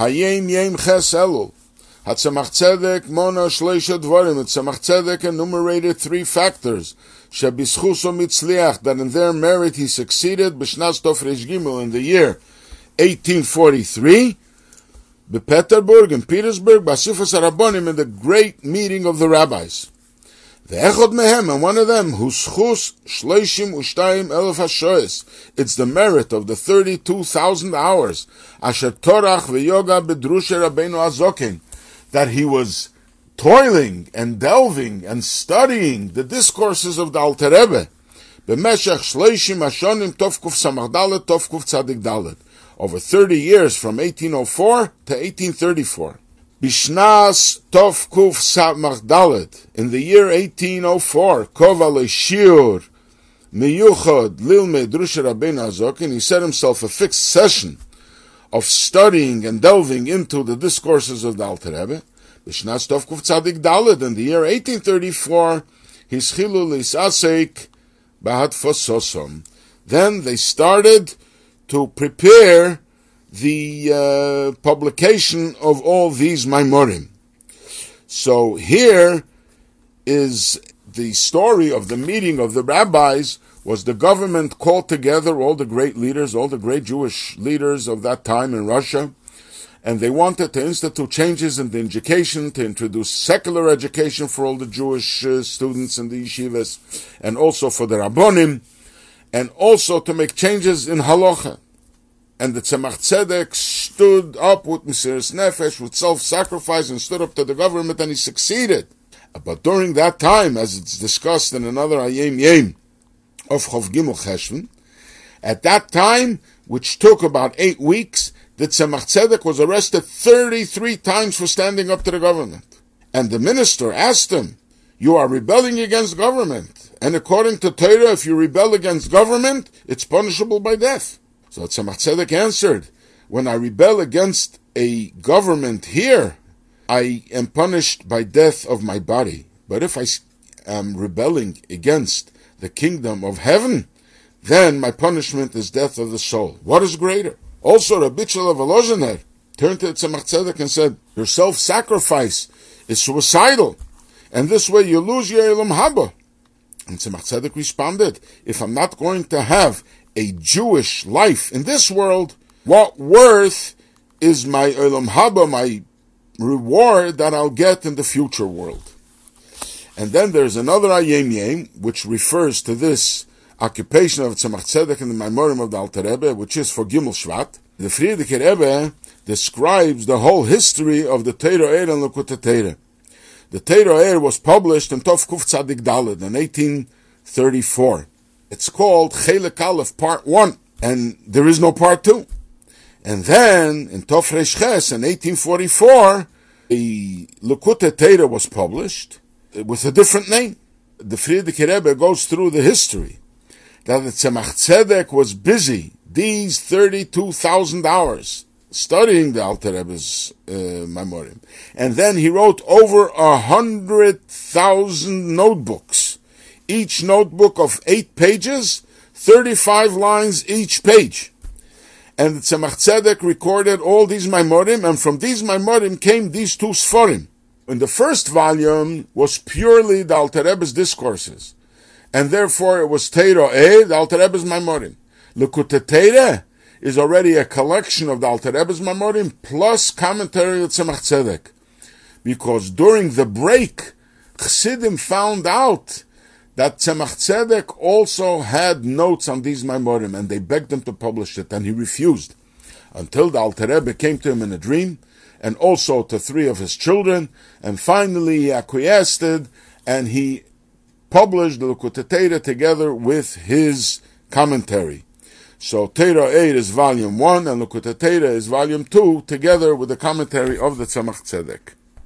Hayom Yom Ches Elul. Hatzamach Tzedek Mona Shleisha Dvarim. Tzedek enumerated three factors. Shebischuso Mitzliach, that in their merit he succeeded, B'shnas Tov Gimel, in the year 1843, Bepeterburg in Petersburg, Basifas Arabonim, in the great meeting of the rabbis. The Echod Mehem, and one of them, Huschus Shleishim Ushtayim Elef HaShoes. It's the merit of the 32,000 hours, Asher Torach V'yoga Bedrushe Rabbeinu Azokin, that he was toiling and delving and studying the discourses of the Alter Rebbe. B'meshach Shleishim Ashonim Tovkuf Samachdalet Tovkuf Tzadik Dalet. Over 30 years from 1804 to 1834. Bishnas Tovkuf Samachdalet. In the year 1804, Koval Shiur Miyuchad Lilme Drusha Rabbeinu Azokin, he set himself a fixed session of studying and delving into the discourses of the Alter Rebbe. B'shnas Tovkuf Tzadik Dalet, in the year 1834, his Chilul Isasek Bahat Fososom. Then they started to prepare the uh, publication of all these Maamarim. So here is the story of the meeting of the rabbis was the government called together all the great leaders, all the great Jewish leaders of that time in Russia, and they wanted to institute changes in the education, to introduce secular education for all the Jewish uh, students in the yeshivas, and also for the rabbonim, and also to make changes in halacha. And the Tzemach Tzedek stood up with Mesiris Nefesh, with self-sacrifice, and stood up to the government, and he succeeded. But during that time, as it's discussed in another Hayom Yom of Chov Gimel Cheshvan, at that time, which took about eight weeks, the Tzemach Tzedek was arrested 33 times for standing up to the government. And the minister asked him, you are rebelling against government. And according to Torah, if you rebel against government, it's punishable by death. So Tzemach Tzedek answered, when I rebel against a government here, I am punished by death of my body. But if I am rebelling against the kingdom of heaven, then my punishment is death of the soul. What is greater? Also, Rabbi of Volozhiner turned to Tzemach Tzedek and said, your self-sacrifice is suicidal, and this way you lose your Olam Haba. And Tzemach Tzedek responded, if I'm not going to have a Jewish life in this world, what worth is my Olam Haba, my reward that I'll get in the future world? And then there's another Hayom Yom, which refers to this occupation of Tzemach Tzedek in the Maamarim of the Alter Rebbe, which is for Gimel Shvat. The Frierdiker Rebbe describes the whole history of the Teiro Er and Likkutei Torah. The Teiro Er was published in Tov Kuf Tzadik Dalet in 1834. It's called Chelek Aleph Part 1, and there is no Part 2. And then, in Tov Resh Ches in 1844, the Likkutei Torah was published with a different name. The Frierdiker Rebbe goes through the history that the Tzemach Tzedek was busy these 32,000 hours studying the Alter Rebbe's uh. And then he wrote over a hundred thousand notebooks each notebook of eight pages, 35 lines each page. And Tzemach Tzedek recorded all these Maamarim, and from these Maamarim came these two Sforim. In the first volume was purely the Alter Rebbe's discourses, and therefore it was Teiro E, the Alter Rebbe's Maamarim. Likkutei Torah is already a collection of the Alter Rebbe's Maamarim plus commentary of Tzemach Tzedek. Because during the break, Chassidim found out that Tzemach Tzedek also had notes on these Maamarim, and they begged him to publish it, and he refused. Until the Alter Rebbe came to him in a dream, and also to three of his children, and finally he acquiesced, and he published the Lekut together with his commentary. So Teira 8 is volume 1, and Lekut is volume 2, together with the commentary of the Tzemach Tzedek.